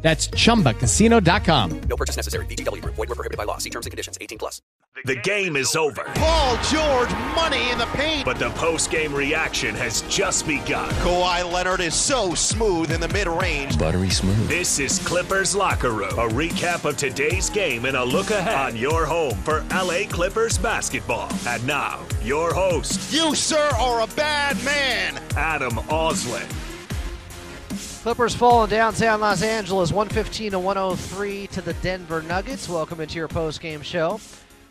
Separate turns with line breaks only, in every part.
That's chumbacasino.com.
No purchase necessary. VGW Group. Void were prohibited by law. See terms and conditions. 18 plus.
The game is over,
Paul George, money in the paint.
but the post-game reaction has just begun.
Kawhi Leonard is so smooth in the mid-range.
Buttery smooth.
This is Clippers Locker Room, a recap of today's game and a look ahead on your home for LA Clippers basketball. And now, your host,
You, sir, are a bad man.
Adam Oslin.
Clippers fall in downtown Los Angeles, 115 to 103 to the Denver Nuggets. Welcome into your post-game show.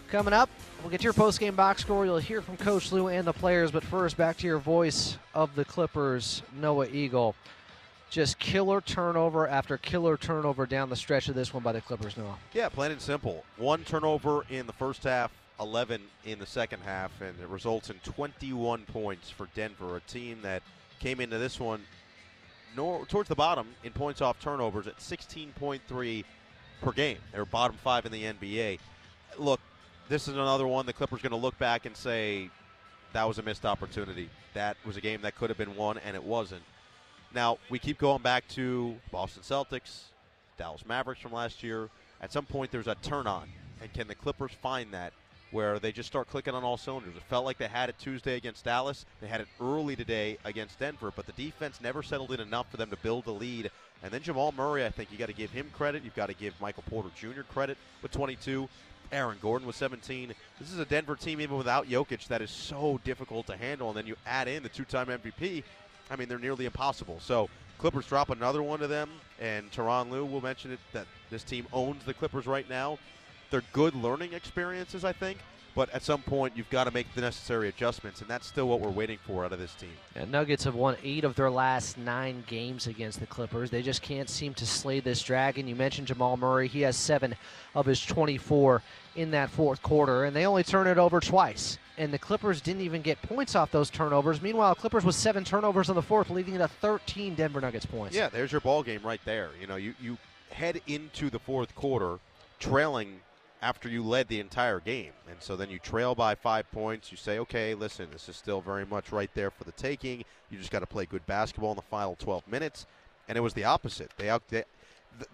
Coming up, we'll get your post-game box score. You'll hear from Coach Lue and the players. But first, back to your voice of the Clippers, Noah Eagle. Just killer turnover after killer turnover down the stretch of this one by the Clippers, Noah.
Yeah, plain and simple. One turnover in the first half, 11 in the second half, and it results in 21 points for Denver, a team that came into this one nor, towards the bottom in points off turnovers at 16.3 per game. They're bottom five in the NBA. Look, this is another one the Clippers going to look back and say that was a missed opportunity. That was a game that could have been won, and it wasn't. Now, we keep going back to Boston Celtics, Dallas Mavericks from last year. At some point, there's a turn on. And can the Clippers find that where they just start clicking on all cylinders? It felt like they had it Tuesday against Dallas. They had it early today against Denver, but the defense never settled in enough for them to build the lead. And then Jamal Murray, I think you got to give him credit. You've got to give Michael Porter Jr. credit with 22. Aaron Gordon with 17. This is a Denver team, even without Jokic, that is so difficult to handle. And then you add in the two time MVP. I mean, they're nearly impossible. So Clippers drop another one to them, and Tyronn Lue will mention it that this team owns the Clippers right now. They're good learning experiences, I think, but at some point you've got to make the necessary adjustments, and that's still what we're waiting for out of this team.
And Nuggets have won eight of their last nine games against the Clippers. They just can't seem to slay this dragon. You mentioned Jamal Murray. He has seven of his 24 in that fourth quarter, and they only turn it over twice. And the Clippers didn't even get points off those turnovers. Meanwhile, Clippers with seven turnovers in the fourth, leading to 13 Denver Nuggets points.
Yeah, there's your ball game right there. You know, you, you head into the fourth quarter trailing after you led the entire game. And so then you trail by five points. You say, okay, listen, this is still very much right there for the taking. You just got to play good basketball in the final 12 minutes. And it was the opposite. They, out, they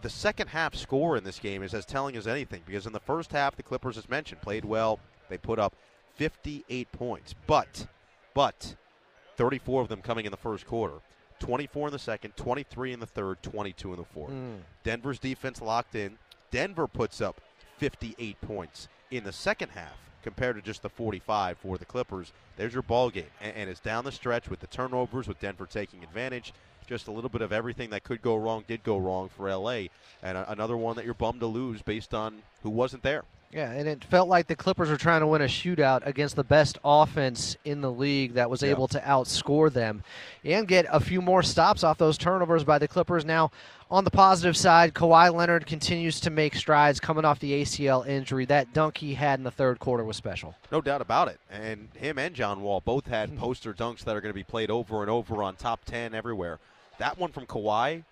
the, second half score in this game is as telling as anything because in the first half, the Clippers, as mentioned, played well. They put up 58 points, but, but 34 of them coming in the first quarter. 24 in the second, 23 in the third, 22 in the fourth.
Mm.
Denver's defense locked in. Denver puts up 58 points in the second half compared to just the 45 for the Clippers. There's your ball game, and, it's down the stretch with the turnovers, with Denver taking advantage. Just a little bit of everything that could go wrong did go wrong for LA, and another one that you're bummed to lose based on who wasn't there.
Yeah, and it felt like the Clippers were trying to win a shootout against the best offense in the league that was
Yeah.
able to outscore them and get a few more stops off those turnovers by the Clippers. Now, on the positive side, Kawhi Leonard continues to make strides coming off the ACL injury. That dunk he had in the third quarter was special.
No doubt about it. And him and John Wall both had poster dunks that are going to be played over and over on top 10 everywhere. That one from Kawhi,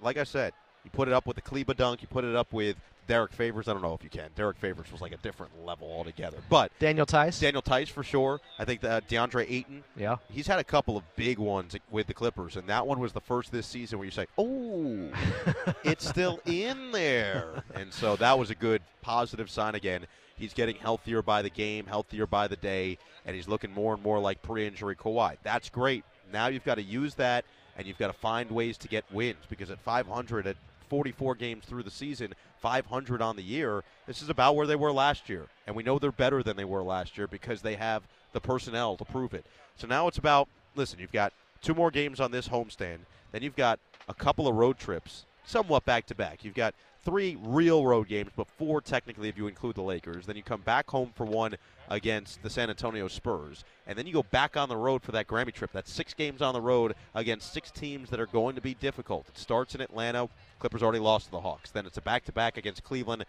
like I said, you put it up with the Kleber dunk, you put it up with Derrick Favors. I don't know if you can. Derrick Favors was like a different level altogether. But
Daniel Theis?
Daniel Theis for sure. I think that DeAndre Ayton,
yeah.
he's had a couple of big ones with the Clippers, and that one was the first this season where you say, "Oh, it's still in there," and so that was a good positive sign again. He's getting healthier by the game, healthier by the day, and he's looking more and more like pre-injury Kawhi. That's great. Now you've got to use that, and you've got to find ways to get wins because at 500, at 44 games through the season, 500 on the year, this is about where they were last year, and we know they're better than they were last year because they have the personnel to prove it. So now it's about listen. You've got two more games on this homestand, then you've got a couple of road trips, somewhat back to back. You've got three real road games, but four technically if you include the Lakers. Then you come back home for one against the San Antonio Spurs. And then you go back on the road for that Grammy trip. That's six games on the road against six teams that are going to be difficult. It starts in Atlanta. Clippers already lost to the Hawks. Then it's a back to back against Cleveland.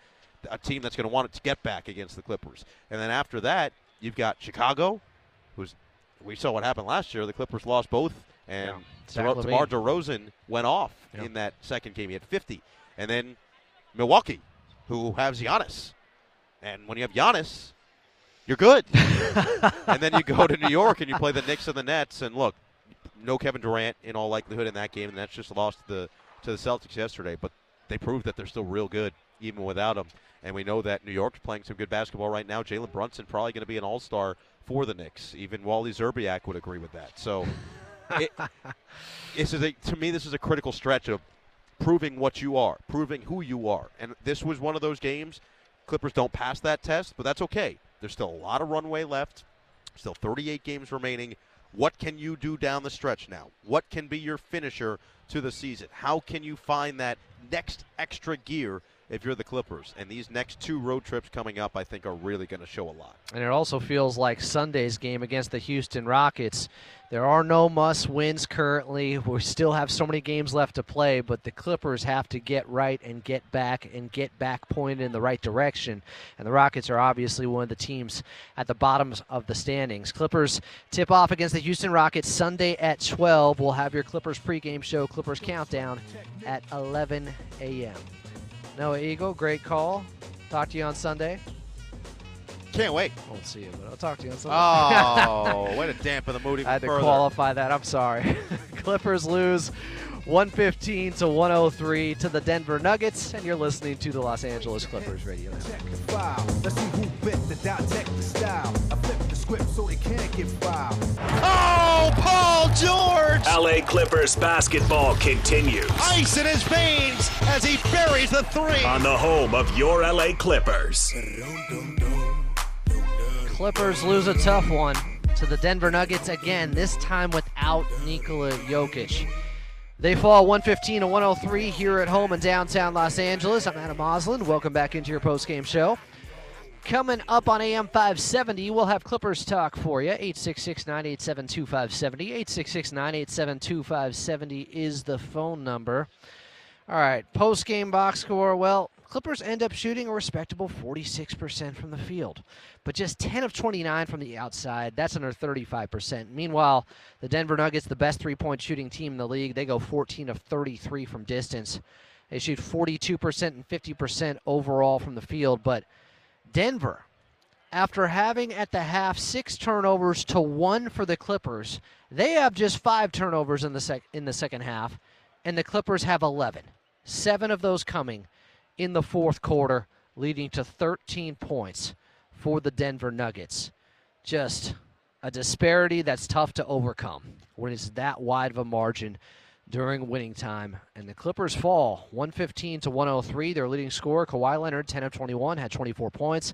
a team that's going to want it to get back against the Clippers. And then after that, you've got Chicago, who's we saw what happened last year. The Clippers lost both, and
LaVine.
DeMar DeRozan went off
Yeah.
in that second game. He had 50. And then Milwaukee, who has Giannis. And when you have Giannis, you're good. and then you go to New York and you play the Knicks and the Nets. And look, no Kevin Durant in all likelihood in that game, and that's just lost the to the Celtics yesterday. But they proved that they're still real good even without him. And we know that New York's playing some good basketball right now. Jalen Brunson probably going to be an All Star for the Knicks. Even Wally Szczerbiak would agree with that. So, it, this is a, to me, this is a critical stretch of proving what you are, proving who you are. And this was one of those games. Clippers don't pass that test, but that's okay. There's still a lot of runway left. Still 38 games remaining. What can you do down the stretch now? What can be your finisher to the season? How can you find that next extra gear if you're the Clippers? And these next two road trips coming up, I think, are really going to show a lot.
And it also feels like Sunday's game against the Houston Rockets. There are no must wins currently. We still have so many games left to play, but the Clippers have to get right and get back and get back pointed in the right direction. And the Rockets are obviously one of the teams at the bottoms of the standings. Clippers tip off against the Houston Rockets Sunday at 12. We'll have your Clippers pregame show, Clippers Countdown, at 11 a.m. Noah Eagle, great call. Talk to you on Sunday.
Can't wait.
Won't see you, but I'll talk to you on Sunday.
Oh, way to dampen the mood even
I had to
further.
qualify that. I'm sorry. Clippers lose 115 to 103 to the Denver Nuggets, and you're listening to the Los Angeles Clippers radio. Network.
Script so they can't get filed.
Oh, Paul George!
LA Clippers basketball continues
Ice in his veins as he buries the three.
on the home of your LA Clippers.
Clippers lose a tough one to the Denver Nuggets again, this time without Nikola Jokic. They fall 115 to 103 here at home in downtown Los Angeles. I'm Adam Oslin. Welcome back into your postgame show. Coming up on AM 570, we'll have Clippers talk for you. 866 987 2570. 866 987 2570 is the phone number. All right, post game box score. Well, Clippers end up shooting a respectable 46% from the field, but just 10 of 29 from the outside. That's under 35%. Meanwhile, the Denver Nuggets, the best three point shooting team in the league, they go 14 of 33 from distance. They shoot 42% and 50% overall from the field, but Denver, after having at the half six turnovers to one for the Clippers, they have just five turnovers in the sec- in the second half, and the Clippers have 11. Seven of those coming in the fourth quarter, leading to 13 points for the Denver Nuggets. Just a disparity that's tough to overcome when it's that wide of a margin during winning time. And the Clippers fall 115 to 103. Their leading scorer, Kawhi Leonard, 10 of 21, had 24 points.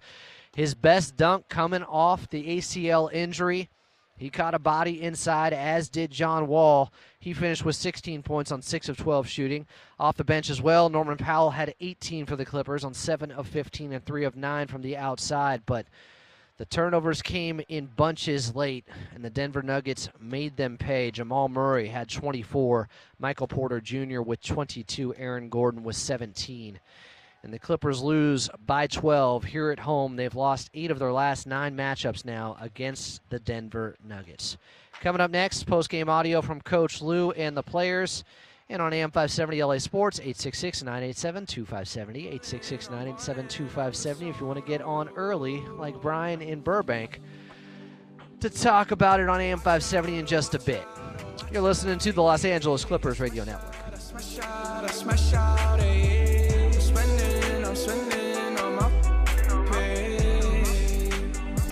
His best dunk coming off the ACL injury. He caught a body inside, as did John Wall. He finished with 16 points on 6 of 12 shooting. Off the bench as well, Norman Powell had 18 for the Clippers on 7 of 15 and 3 of 9 from the outside. But the turnovers came in bunches late, and the Denver Nuggets made them pay. Jamal Murray had 24, Michael Porter Jr. with 22, Aaron Gordon with 17. And the Clippers lose by 12 here at home. They've lost eight of their last nine matchups now against the Denver Nuggets. Coming up next, post game audio from Coach Lue and the players. And on AM 570 LA Sports, 866 987 2570. 866 987 2570 if you want to get on early, like Brian in Burbank, to talk about it on AM 570 in just a bit. You're listening to the Los Angeles Clippers Radio Network.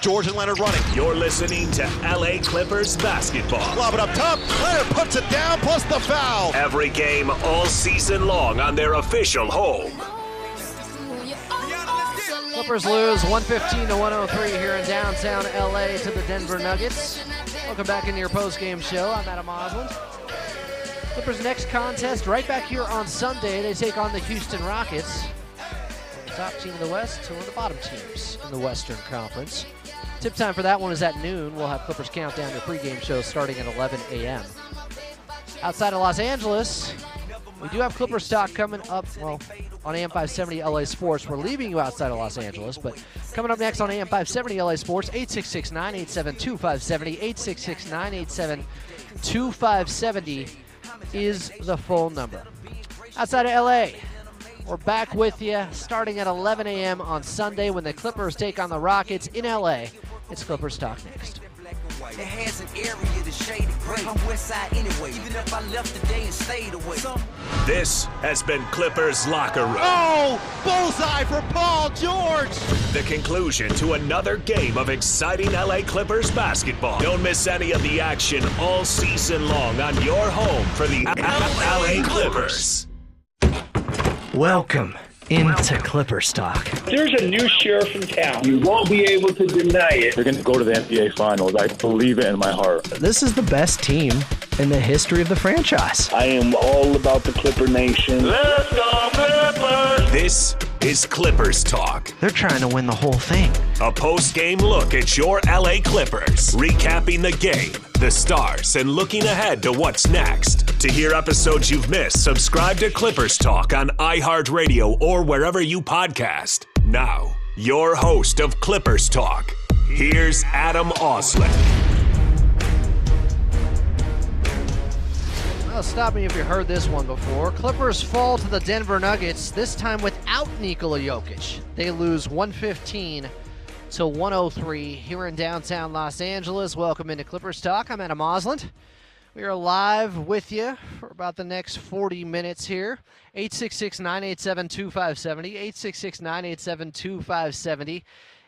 George and Leonard running.
You're listening to LA Clippers basketball.
Lob it up top. Leonard puts it down, plus the foul.
Every game all season long on their official home.
Clippers lose 115 to 103 here in downtown LA to the Denver Nuggets. Welcome back into your post-game show. I'm Adam Osland. Clippers' next contest right back here on Sunday. They take on the Houston Rockets. The top team in the West, two of the bottom teams in the Western Conference. Tip time for that one is at noon. We'll have Clippers Countdown, your pregame show, starting at 11 a.m. Outside of Los Angeles, We do have Clippers Talk coming up, well, on AM 570 LA Sports. We're leaving you outside of Los Angeles, but coming up next on AM 570 LA Sports, 866 987 2570. 866 987 2570 is the phone number. Outside of LA, we're back with you starting at 11 a.m. on Sunday when the Clippers take on the Rockets in LA. It's Clippers Talk next.
It has an area to shade it gray. I'm west side anyway, even if I left today and stayed away.
This has been Clippers Locker Room.
Oh, bullseye for Paul George.
The conclusion to another game of exciting LA Clippers basketball. Don't miss any of the action all season long on your home for the LA Clippers.
Welcome into Clippers Talk.
There's a new sheriff in town. You won't be able to deny it.
They're going to go to the NBA Finals. I believe it in my heart.
This is the best team in the history of the franchise.
I am all about the Clipper Nation. Let's go Clippers!
This is Clippers Talk.
They're trying to win the whole thing.
A post game look at your LA Clippers, recapping the game, the stars, and looking ahead to what's next. To hear episodes you've missed, subscribe to Clippers Talk on iHeartRadio or wherever you podcast. Now, your host of Clippers Talk, here's Adam Oslin.
Stop me if you heard this one before. Clippers fall to the Denver Nuggets, this time without Nikola Jokic. They lose 115 to 103 here in downtown Los Angeles. Welcome into Clippers Talk. I'm Adam Osland. We are live with you for about the next 40 minutes here. 866 987 2570. 866 987 2570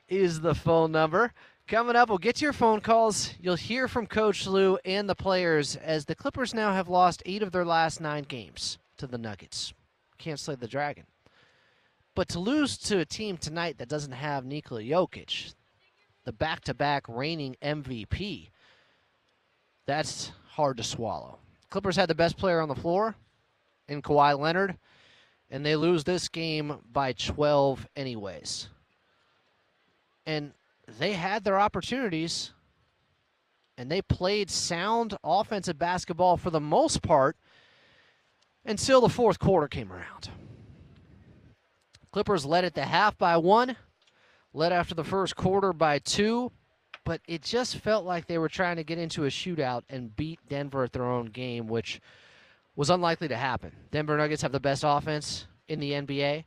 is the phone number. Coming up, we'll get to your phone calls. You'll hear from Coach Lue and the players as the Clippers now have lost eight of their last nine games to the Nuggets. Can't slay the dragon. But to lose to a team tonight that doesn't have Nikola Jokic, the back to back reigning MVP, that's hard to swallow. Clippers had the best player on the floor in Kawhi Leonard, and they lose this game by 12 anyways. And they had their opportunities and they played sound offensive basketball for the most part until the fourth quarter came around. Clippers led at the half by one, led after the first quarter by two, but it just felt like they were trying to get into a shootout and beat Denver at their own game, which was unlikely to happen. Denver Nuggets have the best offense in the NBA.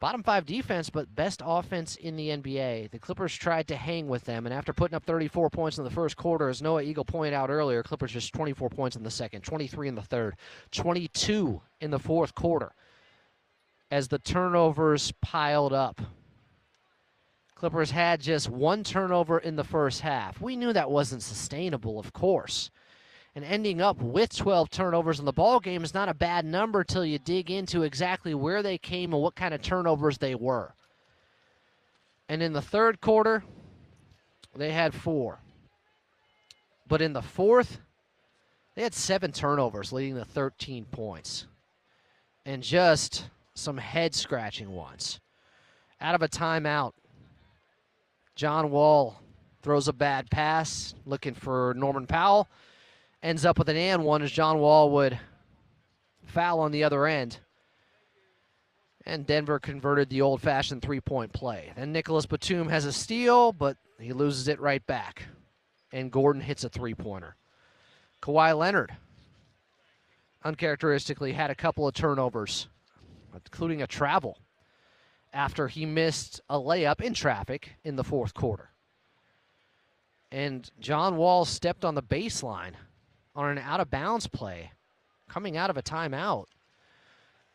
Bottom five defense, but best offense in the NBA. The Clippers tried to hang with them, and after putting up 34 points in the first quarter, as Noah Eagle pointed out earlier, Clippers just 24 points in the second, 23 in the third, 22 in the fourth quarter as the turnovers piled up. Clippers had just one turnover in the first half. We knew that wasn't sustainable, of course. And ending up with 12 turnovers in the ball game is not a bad number till you dig into exactly where they came and what kind of turnovers they were. And in the third quarter, they had four. But in the fourth, they had seven turnovers, leading to 13 points. And just some head scratching ones. Out of a timeout, John Wall throws a bad pass looking for Norman Powell. Ends up with an and one as John Wall would foul on the other end. And Denver converted the old fashioned three point play. Then Nicolas Batum has a steal, but he loses it right back. And Gordon hits a three pointer. Kawhi Leonard, uncharacteristically, had a couple of turnovers, including a travel, after he missed a layup in traffic in the fourth quarter. And John Wall stepped on the baseline on an out of bounds play coming out of a timeout.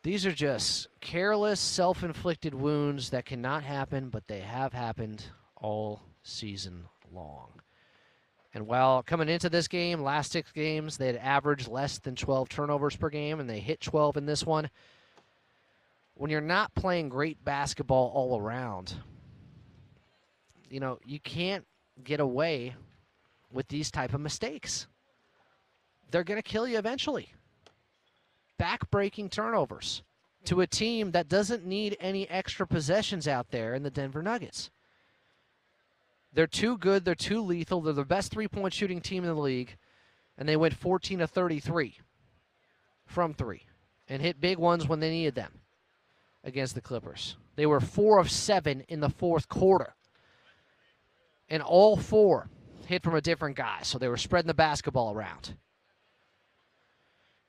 These are just careless, self inflicted wounds that cannot happen, but they have happened all season long. And while coming into this game, last six games, they had averaged less than 12 turnovers per game, and they hit 12 in this one. When you're not playing great basketball all around, you know, you can't get away with these type of mistakes. They're going to kill you eventually. Back-breaking turnovers to a team that doesn't need any extra possessions out there in the Denver Nuggets. They're too good, they're too lethal, they're the best three-point shooting team in the league, and they went 14 to 33 from 3. and hit big ones when they needed them against the Clippers. They were four of seven in the fourth quarter. And all four hit from a different guy. So they were spreading the basketball around.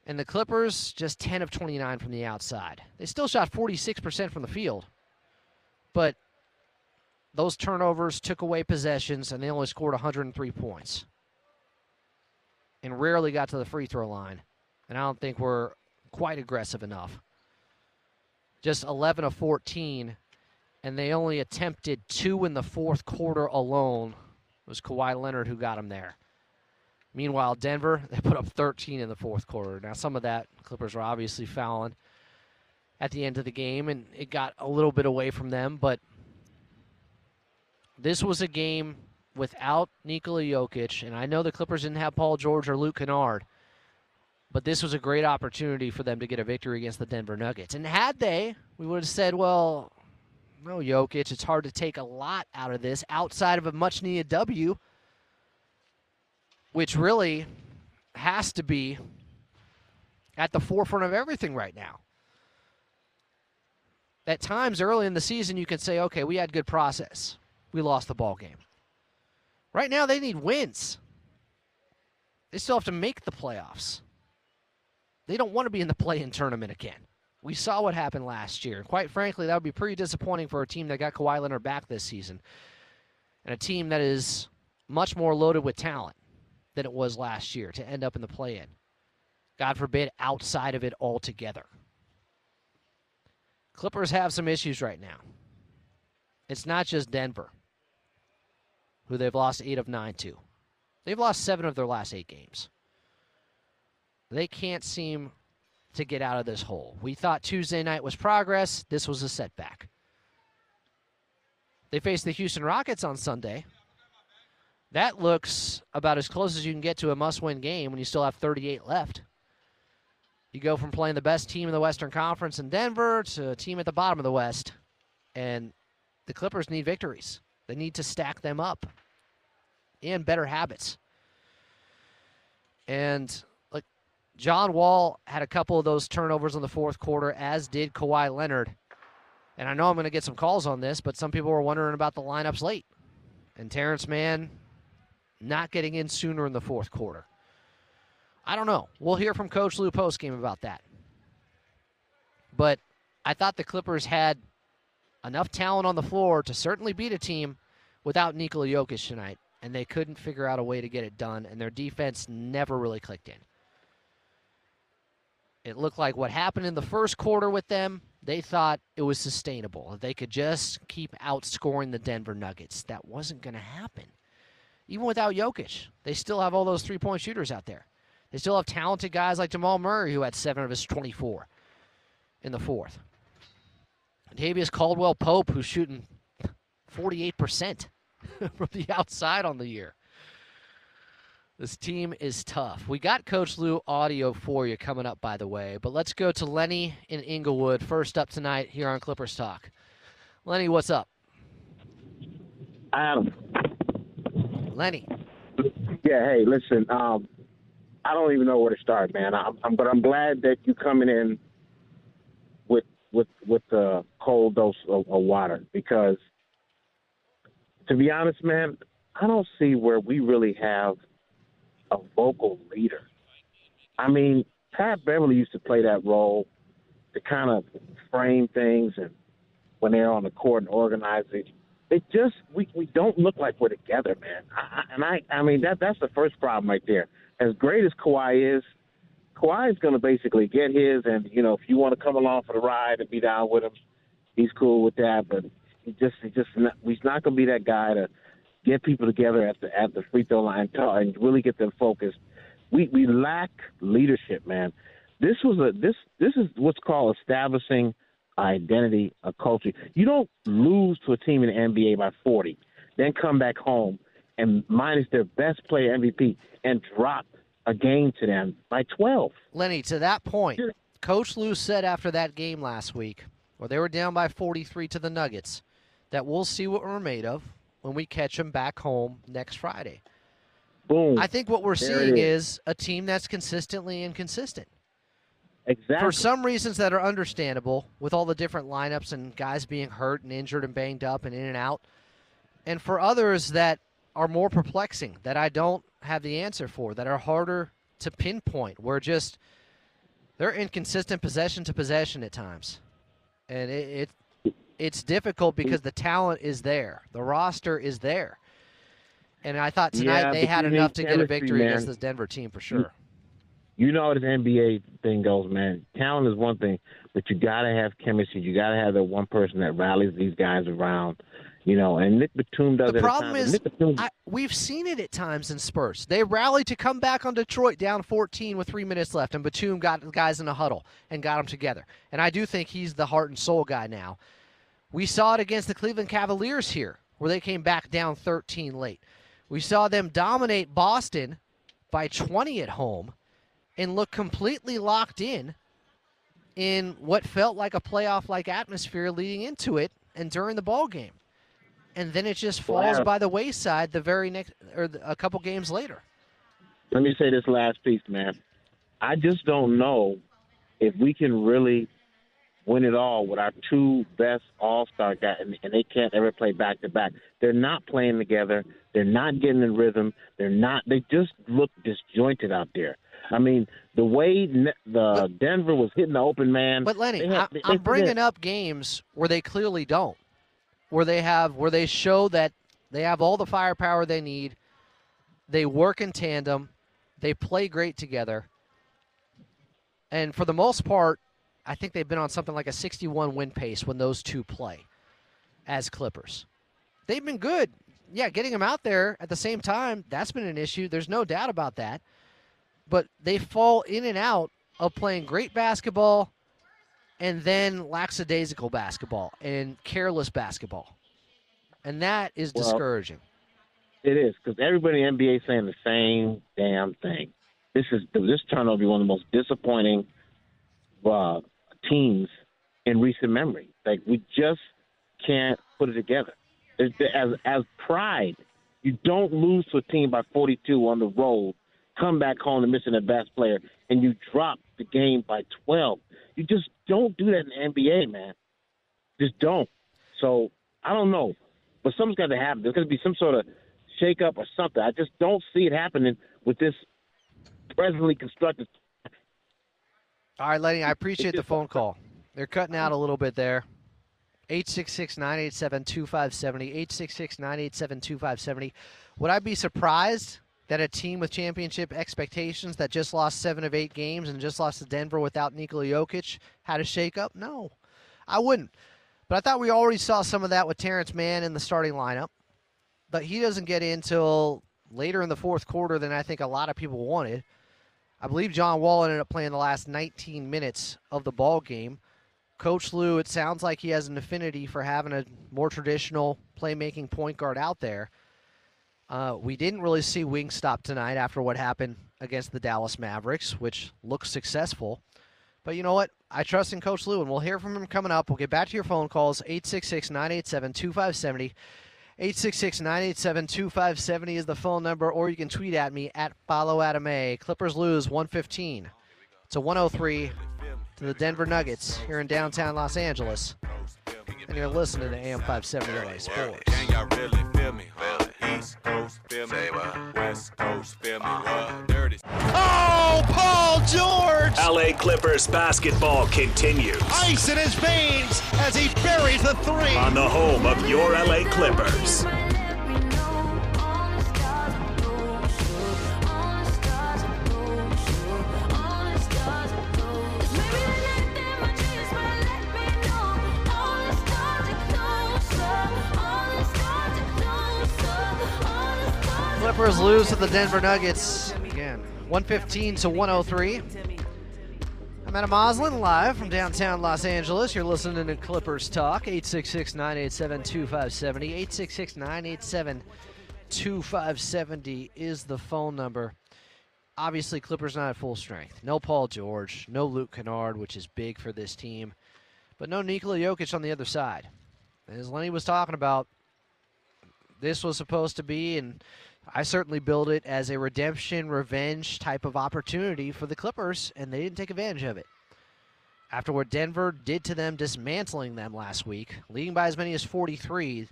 And the Clippers, just 10 of 29 from the outside. They still shot 46% from the field. But those turnovers took away possessions, and they only scored 103 points. And rarely got to the free throw line. And I don't think we're quite aggressive enough. Just 11 of 14, and they only attempted two in the fourth quarter alone. It was Kawhi Leonard who got them there. Meanwhile, Denver, they put up 13 in the fourth quarter. Now, some of that, Clippers were obviously fouling at the end of the game, and it got a little bit away from them, but this was a game without Nikola Jokic, and I know the Clippers didn't have Paul George or Luke Kennard, but this was a great opportunity for them to get a victory against the Denver Nuggets. And had they, we would have said, well, no, Jokic, it's hard to take a lot out of this outside of a much needed W, which really has to be at the forefront of everything right now. At times early in the season, you can say, okay, we had good process. We lost the ball game. Right now, they need wins. They still have to make the playoffs. They don't want to be in the play in tournament again. We saw what happened last year. Quite frankly, that would be pretty disappointing for a team that got Kawhi Leonard back this season and a team that is much more loaded with talent than it was last year to end up in the play in. God forbid, outside of it altogether. Clippers have some issues right now. It's not just Denver, who they've lost eight of nine to. They've lost seven of their last eight games. They can't seem to get out of this hole. We thought Tuesday night was progress. This was a setback. They face the Houston Rockets on Sunday. That looks about as close as you can get to a must win game when you still have 38 left. You go from playing the best team in the Western Conference in Denver to a team at the bottom of the West. And the Clippers need victories. They need to stack them up and better habits. And like John Wall had a couple of those turnovers in the fourth quarter, as did Kawhi Leonard. And I know I'm going to get some calls on this, but some people were wondering about the lineups late. And Terrence Mann not getting in sooner in the fourth quarter. I don't know. We'll hear from Coach Lue postgame about that. But I thought the Clippers had enough talent on the floor to certainly beat a team without Nikola Jokic tonight, and they couldn't figure out a way to get it done, and their defense never really clicked in. It looked like what happened in the first quarter with them, they thought it was sustainable. They could just keep outscoring the Denver Nuggets, that wasn't going to happen. Even without Jokic, they still have all those three point shooters out there. They still have talented guys like Jamal Murray, who had seven of his 24 in the fourth. Davius Caldwell Pope, who's shooting 48% from the outside on the year. This team is tough. We got Coach Lou audio for you coming up, by the way, but let's go to Lenny in Inglewood first up tonight here on Clippers Talk. Lenny, what's up?
Adam.
Lenny.
Yeah, hey, listen, um, I don't even know where to start, man. I'm, I'm, but I'm glad that you're coming in with with with a cold dose of, of water because, to be honest, man, I don't see where we really have a vocal leader. I mean, Pat Beverley used to play that role to kind of frame things and when they're on the court and organize it. It just we we don't look like we're together, man. I, and I I mean that that's the first problem right there. As great as Kawhi is, Kawhi is going to basically get his, and you know if you want to come along for the ride and be down with him, he's cool with that. But he just he just not, he's not going to be that guy to get people together at the at the free throw line and really get them focused. We we lack leadership, man. This was a this this is what's called establishing identity, a culture. You don't lose to a team in the NBA by 40, then come back home and minus their best player MVP and drop a game to them by 12.
Lenny, to that point, Coach Lue said after that game last week, where they were down by 43 to the Nuggets, that we'll see what we're made of when we catch them back home next Friday.
Boom.
I think what we're
There
seeing
is.
is a team that's consistently inconsistent.
Exactly.
For some reasons that are understandable, with all the different lineups and guys being hurt and injured and banged up and in and out, and for others that are more perplexing, that I don't have the answer for, that are harder to pinpoint, where just they're inconsistent possession to possession at times, and it, it it's difficult because the talent is there, the roster is there, and I thought tonight
Yeah,
they had enough to get a victory
man.
against this Denver team for sure.
You know how this NBA thing goes, man. Talent is one thing, but you got to have chemistry. You got to have that one person that rallies these guys around. You know, and Nick Batum does
The problem is,
Batum,
I, we've seen it at times in Spurs. They rallied to come back on Detroit down 14 with three minutes left, and Batum got the guys in a huddle and got them together. And I do think he's the heart and soul guy now. We saw it against the Cleveland Cavaliers here, where they came back down 13 late. We saw them dominate Boston by 20 at home and look completely locked in in what felt like a playoff-like atmosphere leading into it and during the ball game and then it just falls
Wow.
by the wayside the very next or a couple games later.
let me say this last piece, man. I just don't know if we can really win it all with our two best All Star guys, and, and they can't ever play back to back. They're not playing together. They're not getting in rhythm. They're not. They just look disjointed out there. I mean, the way Ne- the Denver was hitting the open man.
But Lenny,
had-
I, I'm bringing up games where they clearly don't, where they have where they show that they have all the firepower they need. They work in tandem. They play great together. And for the most part, I think they've been on something like a 61 win pace when those two play as Clippers. They've been good. Yeah, getting them out there at the same time, that's been an issue. There's no doubt about that. But they fall in and out of playing great basketball and then lackadaisical basketball and careless basketball. And that is
Well,
discouraging.
It is because everybody in the NBA is saying the same damn thing. This is this out be one of the most disappointing uh, teams in recent memory. Like we just can't put it together. It's, as as pride, you don't lose to a team by 42 on the road, come back home and missing the best player, and you drop the game by 12. You just don't do that in the NBA, man. Just don't. So I don't know, but something's got to happen. There's got to be some sort of shakeup or something. I just don't see it happening with this presently constructed.
All right, Lenny, I appreciate the phone call. They're cutting out a little bit there. 866 987 2570. 866 987 2570. Would I be surprised that a team with championship expectations that just lost seven of eight games and just lost to Denver without Nikola Jokic had a shakeup? No, I wouldn't. But I thought we already saw some of that with Terrence Mann in the starting lineup. But he doesn't get in until later in the fourth quarter than I think a lot of people wanted. I believe John Wall ended up playing the last 19 minutes of the ball game. Coach Lue, it sounds like he has an affinity for having a more traditional playmaking point guard out there. Uh, we didn't really see Wingstop tonight after what happened against the Dallas Mavericks, which looked successful. But you know what? I trust in Coach Lue, and we'll hear from him coming up. We'll get back to your phone calls 866 987 2570. 866 987 2570 is the phone number, or you can tweet at me at follow Adam A. Clippers lose 115 to 103 to the Denver Nuggets here in downtown Los Angeles. And you're listening to AM 570 LA Sports.
Can y'all really feel me? East Coast, feel me? West Coast, feel me? Uh, dirty.
Oh, Paul George!
LA Clippers basketball continues
Ice in his veins as he buries the three.
on the home of your LA Clippers.
Lose to the Denver Nuggets again, 115 to 103. I'm Adam Moslin live from downtown Los Angeles. You're listening to Clippers Talk, 866 987 2570. 866 987 2570 is the phone number. Obviously, Clippers not at full strength. No Paul George, no Luke Kennard, which is big for this team, but no Nikola Jokic on the other side. As Lenny was talking about, this was supposed to be, and I certainly build it as a redemption, revenge type of opportunity for the Clippers, and they didn't take advantage of it. after what Denver did to them, dismantling them last week, leading by as many as 43.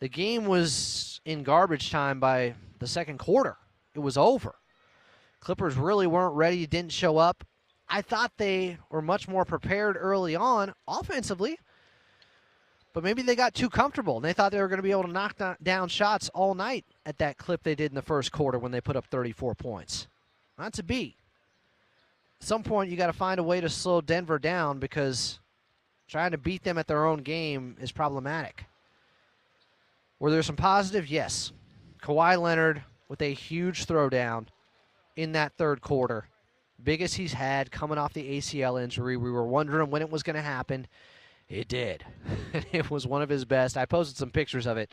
The game was in garbage time by the second quarter. It was over. Clippers really weren't ready, didn't show up. I thought they were much more prepared early on offensively, but maybe they got too comfortable and they thought they were going to be able to knock down shots all night at that clip they did in the first quarter when they put up 34 points. Not to be. At some point, you got to find a way to slow Denver down because trying to beat them at their own game is problematic. Were there some positive? Yes. Kawhi Leonard with a huge throwdown in that third quarter. Biggest he's had coming off the ACL injury. We were wondering when it was going to happen. It did. it was one of his best. I posted some pictures of it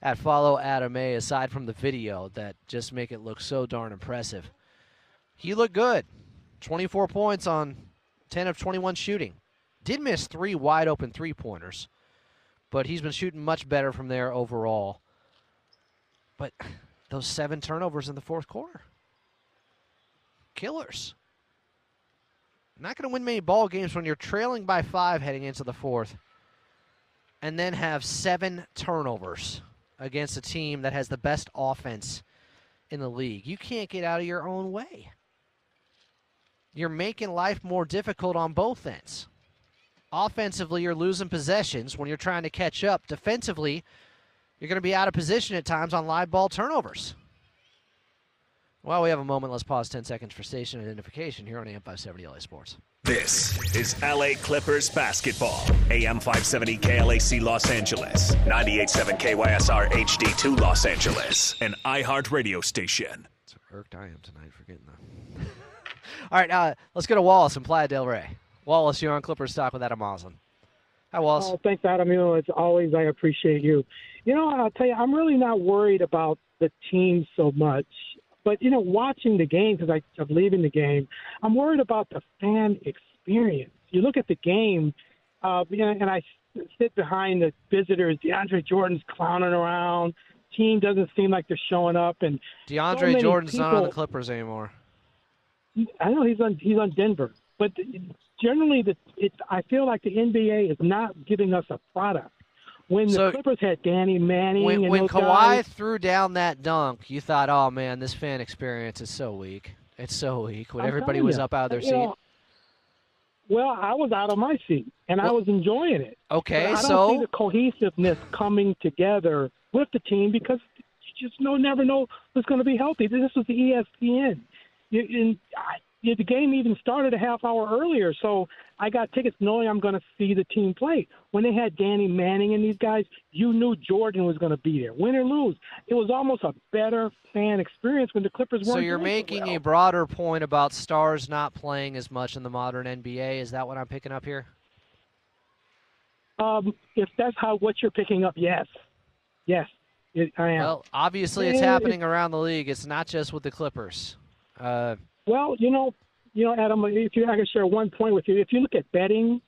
at Follow Adam A, aside from the video that just make it look so darn impressive. He looked good. 24 points on 10 of 21 shooting. Did miss three wide open three pointers, but he's been shooting much better from there overall. But those seven turnovers in the fourth quarter, killers. Not going to win many ball games when you're trailing by five heading into the fourth, and then have seven turnovers against a team that has the best offense in the league. You can't get out of your own way. You're making life more difficult on both ends. Offensively, you're losing possessions when you're trying to catch up. Defensively, you're going to be out of position at times on live ball turnovers. While we have a moment, let's pause 10 seconds for station identification here on AM 570 LA Sports.
This is LA Clippers basketball. AM 570 KLAC Los Angeles, 98.7 KYSR HD2 Los Angeles, an iHeart radio station.
That's irked I am tonight for getting that. All right, uh, let's go to Wallace in Playa del Rey. Wallace, you're on Clippers Talk with Adam Moslin. Hi, Wallace.
Oh, thanks, Adam. You know, it's always I appreciate you. You know, I'll tell you, I'm really not worried about the team so much. But you know, watching the game because I'm leaving the game, I'm worried about the fan experience. You look at the game, uh, you know, and I sit behind the visitors. DeAndre Jordan's clowning around. Team doesn't seem like they're showing up, and
DeAndre
so
Jordan's
people,
not on the Clippers anymore.
I know he's on he's on Denver, but generally, the it, I feel like the NBA is not giving us a product. When the
So-
Clippers had Danny Manning
When,
and
when
those
Kawhi
guys,
threw down that dunk, you thought, "Oh man, this fan experience is so weak. It's so weak." When
I'm
everybody was
you,
up out of their seat.
know, well, I was out of my seat and I was enjoying it.
Okay,
But I don't
so-
see the cohesiveness coming together with the team because you just know never know who's going to be healthy. This was the ESPN. You, and I, the game even started a half hour earlier, so I got tickets knowing I'm going to see the team play. When they had Danny Manning and these guys, you knew Jordan was going to be there, win or lose. It was almost a better fan experience when the Clippers weren't.
So you're making
well.
a broader point about stars not playing as much in the modern NBA. Is that what I'm picking up here?
Um, if that's how what you're picking up, yes, yes, it, I am.
Well, obviously it's happening around the league. It's not just with the Clippers. Uh,
Well, you know, you know, Adam, if you, I can share one point with you. If you look at betting,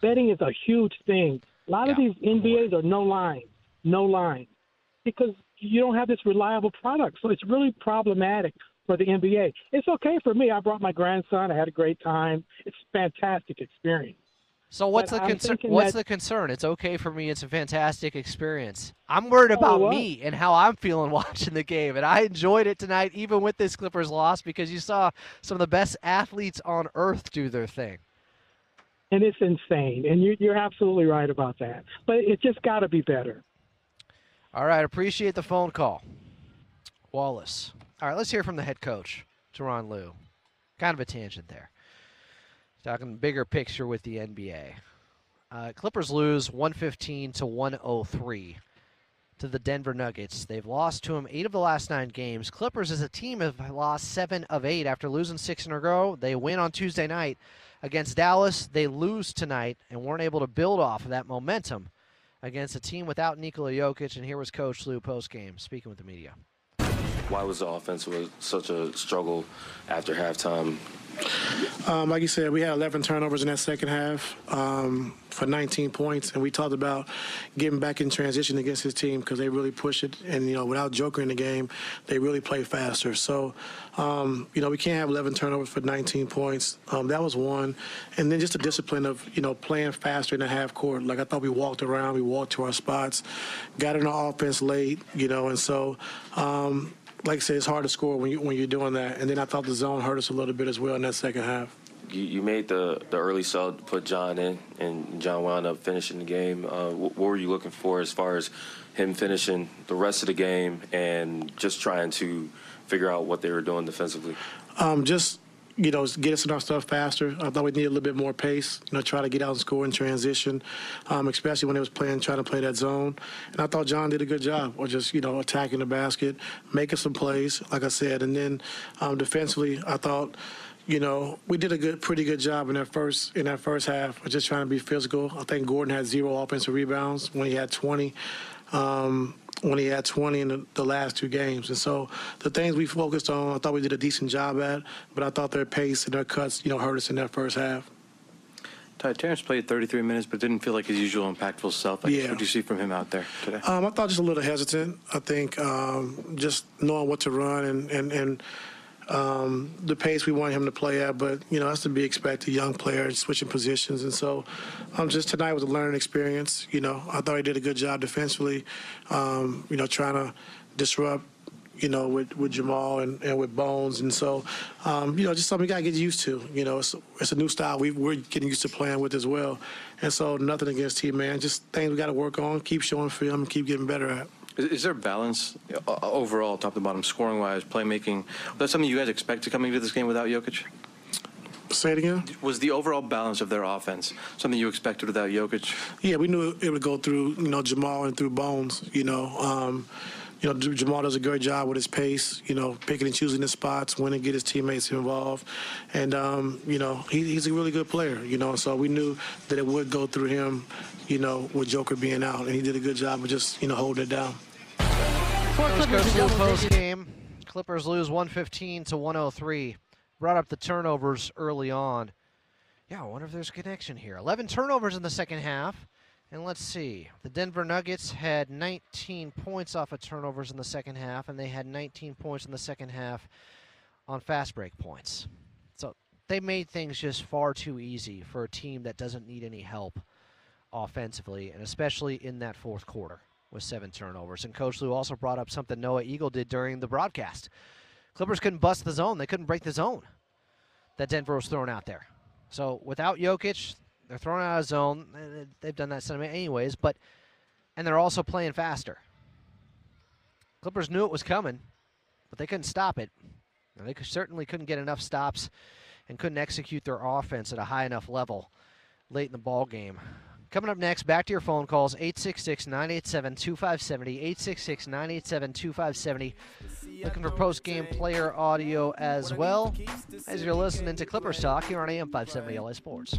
betting is a huge thing. A lot of these NBAs are no line, no line, because you don't have this reliable product. So it's really problematic for the NBA. It's okay for me. I brought my grandson. I had a great time. It's a fantastic experience.
So what's
But
the concern? What's the concern? It's okay for me. It's a fantastic experience. I'm worried oh, about
Oh,
me and how I'm feeling watching the game, and I enjoyed it tonight, even with this Clippers loss, because you saw some of the best athletes on earth do their thing.
And it's insane. And you, you're absolutely right about that. But it just got to be better.
All right, appreciate the phone call. Wallace. All right, let's hear from the head coach, Tyronn Lue. Kind of a tangent there. Talking bigger picture with the NBA. Uh, Clippers lose 115 to 103 to the Denver Nuggets. They've lost to them eight of the last nine games. Clippers as a team have lost seven of eight after losing six in a row. They win on Tuesday night against Dallas. They lose tonight and weren't able to build off of that momentum against a team without Nikola Jokic. And here was Coach Lue post game speaking with the media.
Why was the offense was such a struggle after halftime? Um, like you said, we had 11 turnovers in that second half um, for 19 points, and we talked about getting back in transition against his team because they really push it, and you know, without Joker in the game, they really play faster. So, um, you know, we can't have 11 turnovers for 19 points. Um, that was one, and then just the discipline of you know playing faster in the half court. Like I thought, we walked around, we walked to our spots, got in the offense late, you know, and so. Like I said, it's hard to score when you when you're doing that. And then I thought the zone hurt us a little bit as well in that second half.
You, you made the, the early sub to put John in, and John wound up finishing the game. Uh, what, what were you looking for as far as him finishing the rest of the game and just trying to figure out what they were doing defensively?
Um, just you know, get us in our stuff faster. I thought we needed a little bit more pace. You know, try to get out and score in transition, um, especially when they was playing, trying to play that zone. And I thought John did a good job, or just you know, attacking the basket, making some plays, like I said. And then um, defensively, I thought. You know, we did a good, pretty good job in that first in that first half. of just trying to be physical. I think Gordon had zero offensive rebounds when he had 20. Um, when he had 20 in the, the, last two games. And so the things we focused on, I thought we did a decent job at, but I thought their pace and their cuts, you know, hurt us in that first half.
Ty Terance played 33 minutes, but didn't feel like his usual impactful self. Like,
yeah.
What did you see from him out there today?
Um, I thought just a little hesitant. I think um, just knowing what to run and, and, and um, the pace we want him to play at, but you know that's to be expected. Young player switching positions, and so um, just tonight was a learning experience. You know, I thought he did a good job defensively. Um, you know, trying to disrupt. You know, with, with Jamal and, and with Bones, and so um, you know, just something you gotta get used to. You know, it's, it's a new style we, we're getting used to playing with as well, and so nothing against T man, just things we got to work on, keep showing film, keep getting better at.
Is, is there balance uh, overall, top to bottom, scoring wise, playmaking? Was that something you guys expected coming into this game without Jokic?
Say it again.
Was the overall balance of their offense something you expected without Jokic?
Yeah, we knew it would go through, you know, Jamal and through Bones. You know, um, you know, Jamal does a great job with his pace. You know, picking and choosing his spots, when to get his teammates involved, and um, you know, he, he's a really good player. You know, so we knew that it would go through him. You know, with Joker being out, and he did a good job of just you know holding it down.
Clippers go post game. Clippers lose 115 to 103. Brought up the turnovers early on. Yeah, I wonder if there's a connection here. 11 turnovers in the second half. And let's see. The Denver Nuggets had 19 points off of turnovers in the second half, and they had 19 points in the second half on fast break points. So they made things just far too easy for a team that doesn't need any help offensively, and especially in that fourth quarter with seven turnovers. And Coach Lue also brought up something Noah Eagle did during the broadcast. Clippers couldn't bust the zone. They couldn't break the zone that Denver was throwing out there. So without Jokic, they're throwing out of zone. They've done that sentiment anyways, but and they're also playing faster. Clippers knew it was coming, but they couldn't stop it. And they certainly couldn't get enough stops and couldn't execute their offense at a high enough level late in the ball game. Coming up next, back to your phone calls 866 987 2570. 866 987 2570. Looking for post game player audio as well as you're listening to Clippers Talk here on AM 570 LA Sports.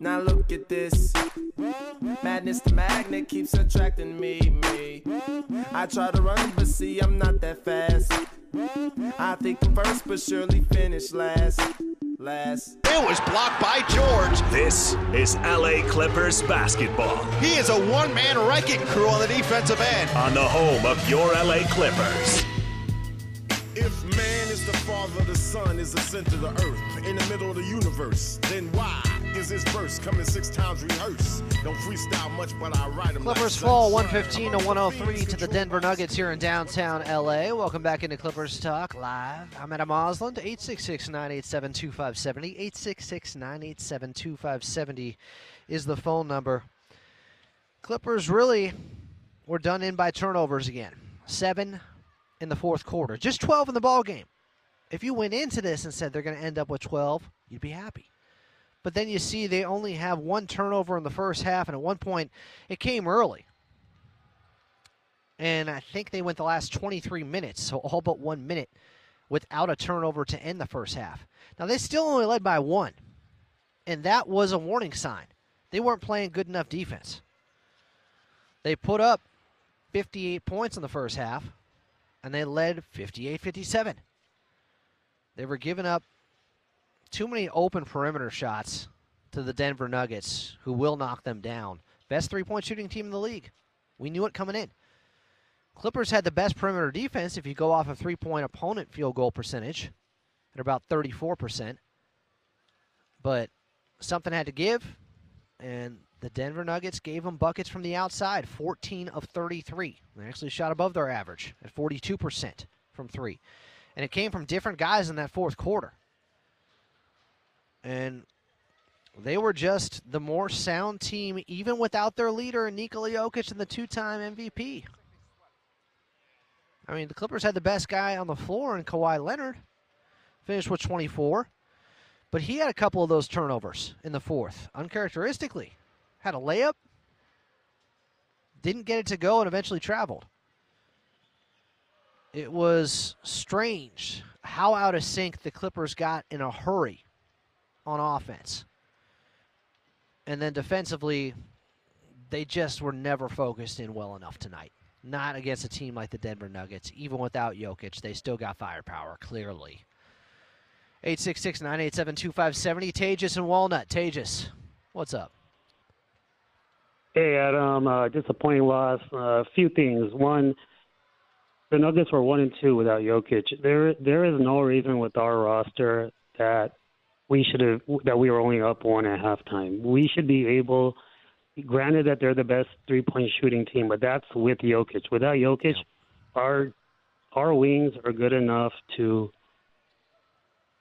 Now look at this. Madness, the magnet keeps attracting me, me. I try to run, but see, I'm not that fast. I think I'm first, but surely finish last. Last.
It was blocked by George.
This is LA Clippers basketball.
He is a one man wrecking crew on the defensive end.
On the home of your LA Clippers.
Sun is the center of the earth, in the middle of the universe, then why is this verse coming six times rehearsed? Don't freestyle much, but I write them.
Clippers
like
fall 115 to 103 to the Denver Nuggets here in downtown LA. Welcome back into Clippers Talk Live. I'm Adam Osland, 866 987 2570. 866 987 2570 is the phone number. Clippers really were done in by turnovers again. Seven in the fourth quarter. Just 12 in the ball game. If you went into this and said they're going to end up with 12, you'd be happy. But then you see they only have one turnover in the first half, and at one point it came early. And I think they went the last 23 minutes, so all but one minute, without a turnover to end the first half. Now they still only led by one, and that was a warning sign. They weren't playing good enough defense. They put up 58 points in the first half, and they led 58 57. They were giving up too many open perimeter shots to the Denver Nuggets, who will knock them down. Best three point shooting team in the league. We knew it coming in. Clippers had the best perimeter defense if you go off a three point opponent field goal percentage at about 34%. But something had to give, and the Denver Nuggets gave them buckets from the outside 14 of 33. They actually shot above their average at 42% from three. And it came from different guys in that fourth quarter. And they were just the more sound team, even without their leader, Nikola Jokic, and the two time MVP. I mean, the Clippers had the best guy on the floor in Kawhi Leonard, finished with 24, but he had a couple of those turnovers in the fourth, uncharacteristically. Had a layup, didn't get it to go, and eventually traveled. It was strange how out of sync the Clippers got in a hurry on offense. And then defensively, they just were never focused in well enough tonight. Not against a team like the Denver Nuggets. Even without Jokic, they still got firepower, clearly. 866 987 2570. Tejas and Walnut. Tejas, what's up?
Hey, Adam. Uh, disappointing loss. A uh, few things. One, the Nuggets were one and two without Jokic. There, there is no reason with our roster that we should have that we were only up one at halftime. We should be able. Granted that they're the best three point shooting team, but that's with Jokic. Without Jokic, our our wings are good enough to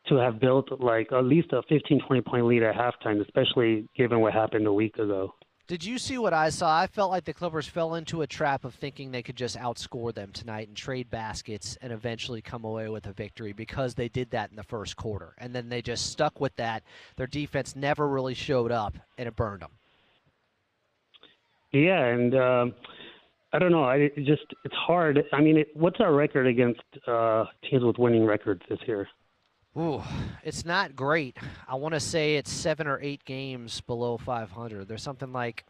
to have built like at least a 15 20 point lead at halftime, especially given what happened a week ago.
Did you see what I saw? I felt like the Clippers fell into a trap of thinking they could just outscore them tonight and trade baskets and eventually come away with a victory because they did that in the first quarter. And then they just stuck with that. Their defense never really showed up, and it burned them.
Yeah, and um, I don't know. I it just it's hard. I mean, it, what's our record against uh, teams with winning records this year?
Ooh, it's not great. I want to say it's seven or eight games below 500. There's something like,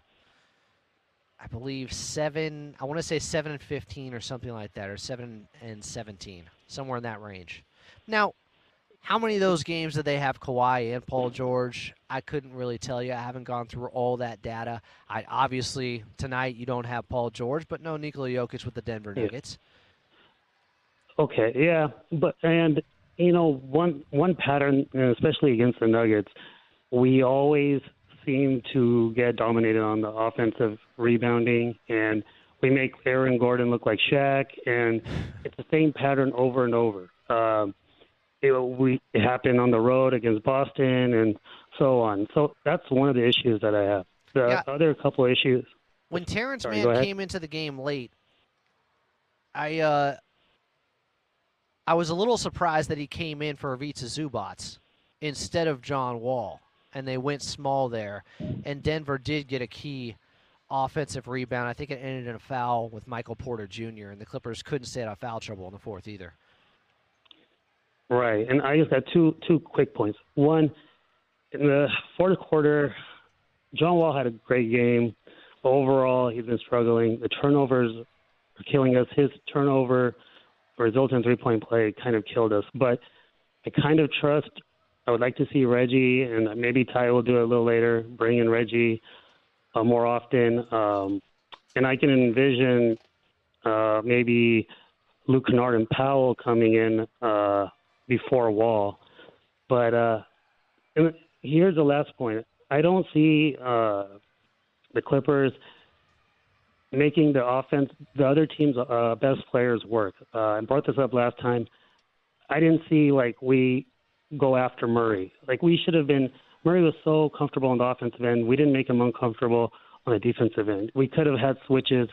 I believe seven. I want to say seven and 15 or something like that, or seven and 17, somewhere in that range. Now, how many of those games did they have Kawhi and Paul George? I couldn't really tell you. I haven't gone through all that data. I obviously tonight you don't have Paul George, but no Nikola Jokic with the Denver Nuggets.
Okay, yeah, but and you know, one one pattern, especially against the Nuggets, we always seem to get dominated on the offensive rebounding, and we make Aaron Gordon look like Shaq, and it's the same pattern over and over. Um, it, we it happened on the road against Boston, and so on. So that's one of the issues that I have. The
Yeah.
other couple issues.
When Terance
Sorry,
Mann came into the game late, I uh, I was a little surprised that he came in for Ivica Zubac instead of John Wall, and they went small there. And Denver did get a key offensive rebound. I think it ended in a foul with Michael Porter Jr. And the Clippers couldn't stay out of foul trouble in the fourth either.
Right, and I just got two two quick points. One, in the fourth quarter, John Wall had a great game. Overall, he's been struggling. The turnovers are killing us. His turnover result in three point play kind of killed us. But I kind of trust. I would like to see Reggie, and maybe Ty will do it a little later. Bring in Reggie uh, more often, um, and I can envision uh, maybe Luke Kennard and Powell coming in uh, before Wall. But uh, and here's the last point. I don't see uh, the Clippers making the offense, the other team's uh, best players work. Uh, I brought this up last time. I didn't see like we go after Murray. Like we should have been. Murray was so comfortable on the offensive end. We didn't make him uncomfortable on the defensive end. We could have had switches,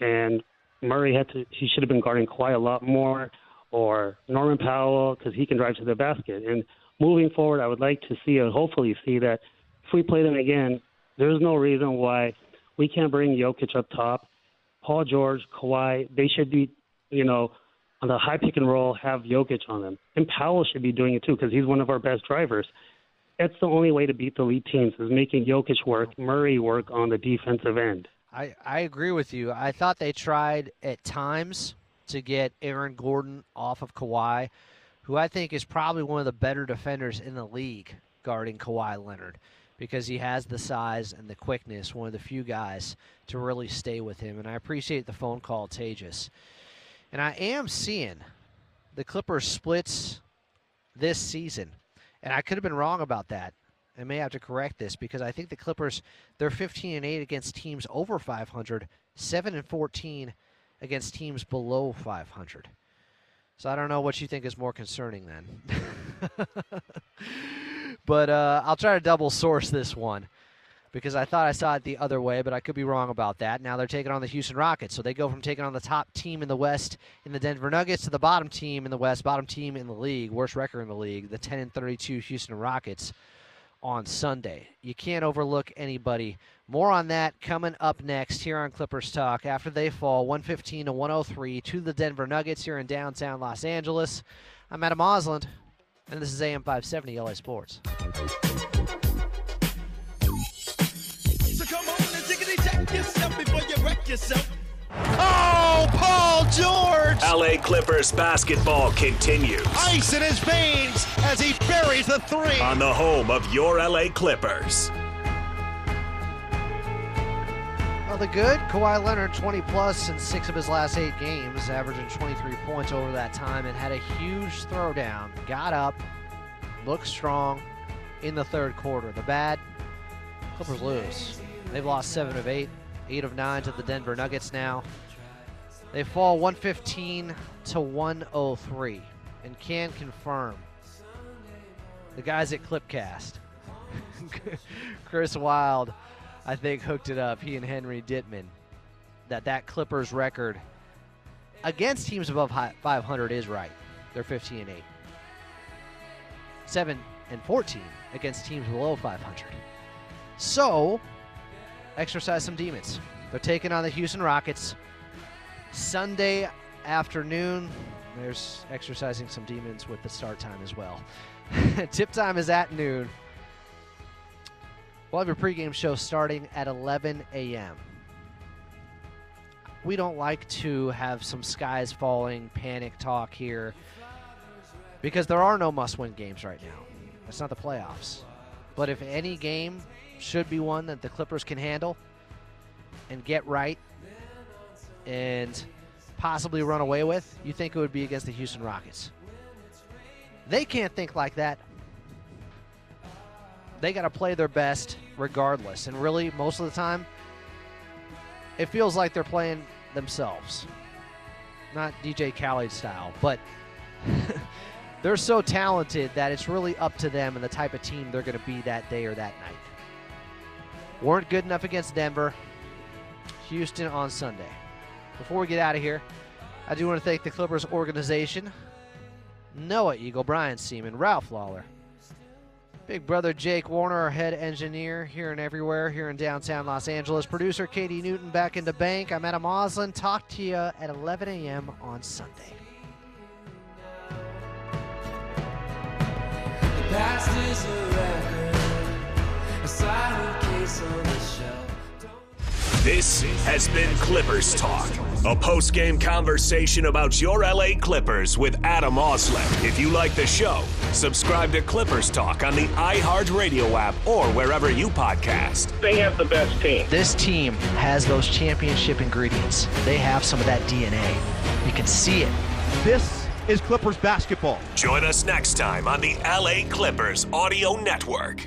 and Murray had to. He should have been guarding Kawhi a lot more, or Norman Powell because he can drive to the basket. And moving forward, I would like to see and hopefully see that if we play them again, there's no reason why we can't bring Jokic up top. Paul George, Kawhi, they should be, you know, on the high pick and roll, have Jokic on them. And Powell should be doing it too because he's one of our best drivers. That's the only way to beat the lead teams is making Jokic work, Murray work on the defensive end.
I, I agree with you. I thought they tried at times to get Aaron Gordon off of Kawhi, who I think is probably one of the better defenders in the league guarding Kawhi Leonard because he has the size and the quickness, one of the few guys to really stay with him. And I appreciate the phone call, Tejas. And I am seeing the Clippers splits this season. And I could have been wrong about that. I may have to correct this because I think the Clippers they're 15 and 8 against teams over 500, 7 and 14 against teams below 500. So I don't know what you think is more concerning then. but uh, I'll try to double source this one because I thought I saw it the other way, but I could be wrong about that. Now they're taking on the Houston Rockets. So they go from taking on the top team in the West in the Denver Nuggets to the bottom team in the West, bottom team in the league, worst record in the league, the 10 and 32 Houston Rockets on Sunday. You can't overlook anybody. More on that coming up next here on Clippers Talk after they fall 115 to 103 to the Denver Nuggets here in downtown Los Angeles. I'm Adam Osland, and this is AM 570 LA Sports.
So come on and tickety check yourself before you wreck yourself. Oh, Paul George!
LA Clippers basketball continues
Ice in his veins as he buries the three.
on the home of your LA Clippers.
Well, the good Kawhi Leonard, 20 plus in six of his last eight games, averaging 23 points over that time, and had a huge throwdown. Got up, looked strong in the third quarter. The bad Clippers lose. They've lost seven of eight, eight of nine to the Denver Nuggets now. They fall 115 to 103, and can confirm the guys at Clipcast. Chris Wild, I think, hooked it up. He and Henry Dittman. That that Clippers record against teams above 500 is right. They're 15 and 8. 7 and 14 against teams below 500. So, exercise some demons. They're taking on the Houston Rockets Sunday afternoon. There's exercising some demons with the start time as well. Tip time is at noon. We'll have your pregame show starting at 11 a.m. We don't like to have some skies falling, panic talk here because there are no must win games right now. It's not the playoffs. But if any game should be one that the Clippers can handle and get right and possibly run away with, you think it would be against the Houston Rockets. They can't think like that. They got to play their best regardless. And really, most of the time, it feels like they're playing themselves. Not DJ Khaled style, but they're so talented that it's really up to them and the type of team they're going to be that day or that night. Weren't good enough against Denver. Houston on Sunday. Before we get out of here, I do want to thank the Clippers organization, Noah Eagle, Brian Sieman, Ralph Lawler, Big brother Jake Warner, our head engineer here and everywhere here in downtown Los Angeles. Producer Katie Newton back in the bank. I'm Adam Oslin. Talk to you at 11 a.m. on Sunday.
This has been Clippers Talk, a post game conversation about your LA Clippers with Adam Oslett. If you like the show, subscribe to Clippers Talk on the iHeartRadio app or wherever you podcast.
They have the best team.
This team has those championship ingredients. They have some of that DNA. You can see it.
This is Clippers basketball.
Join us next time on the LA Clippers Audio Network.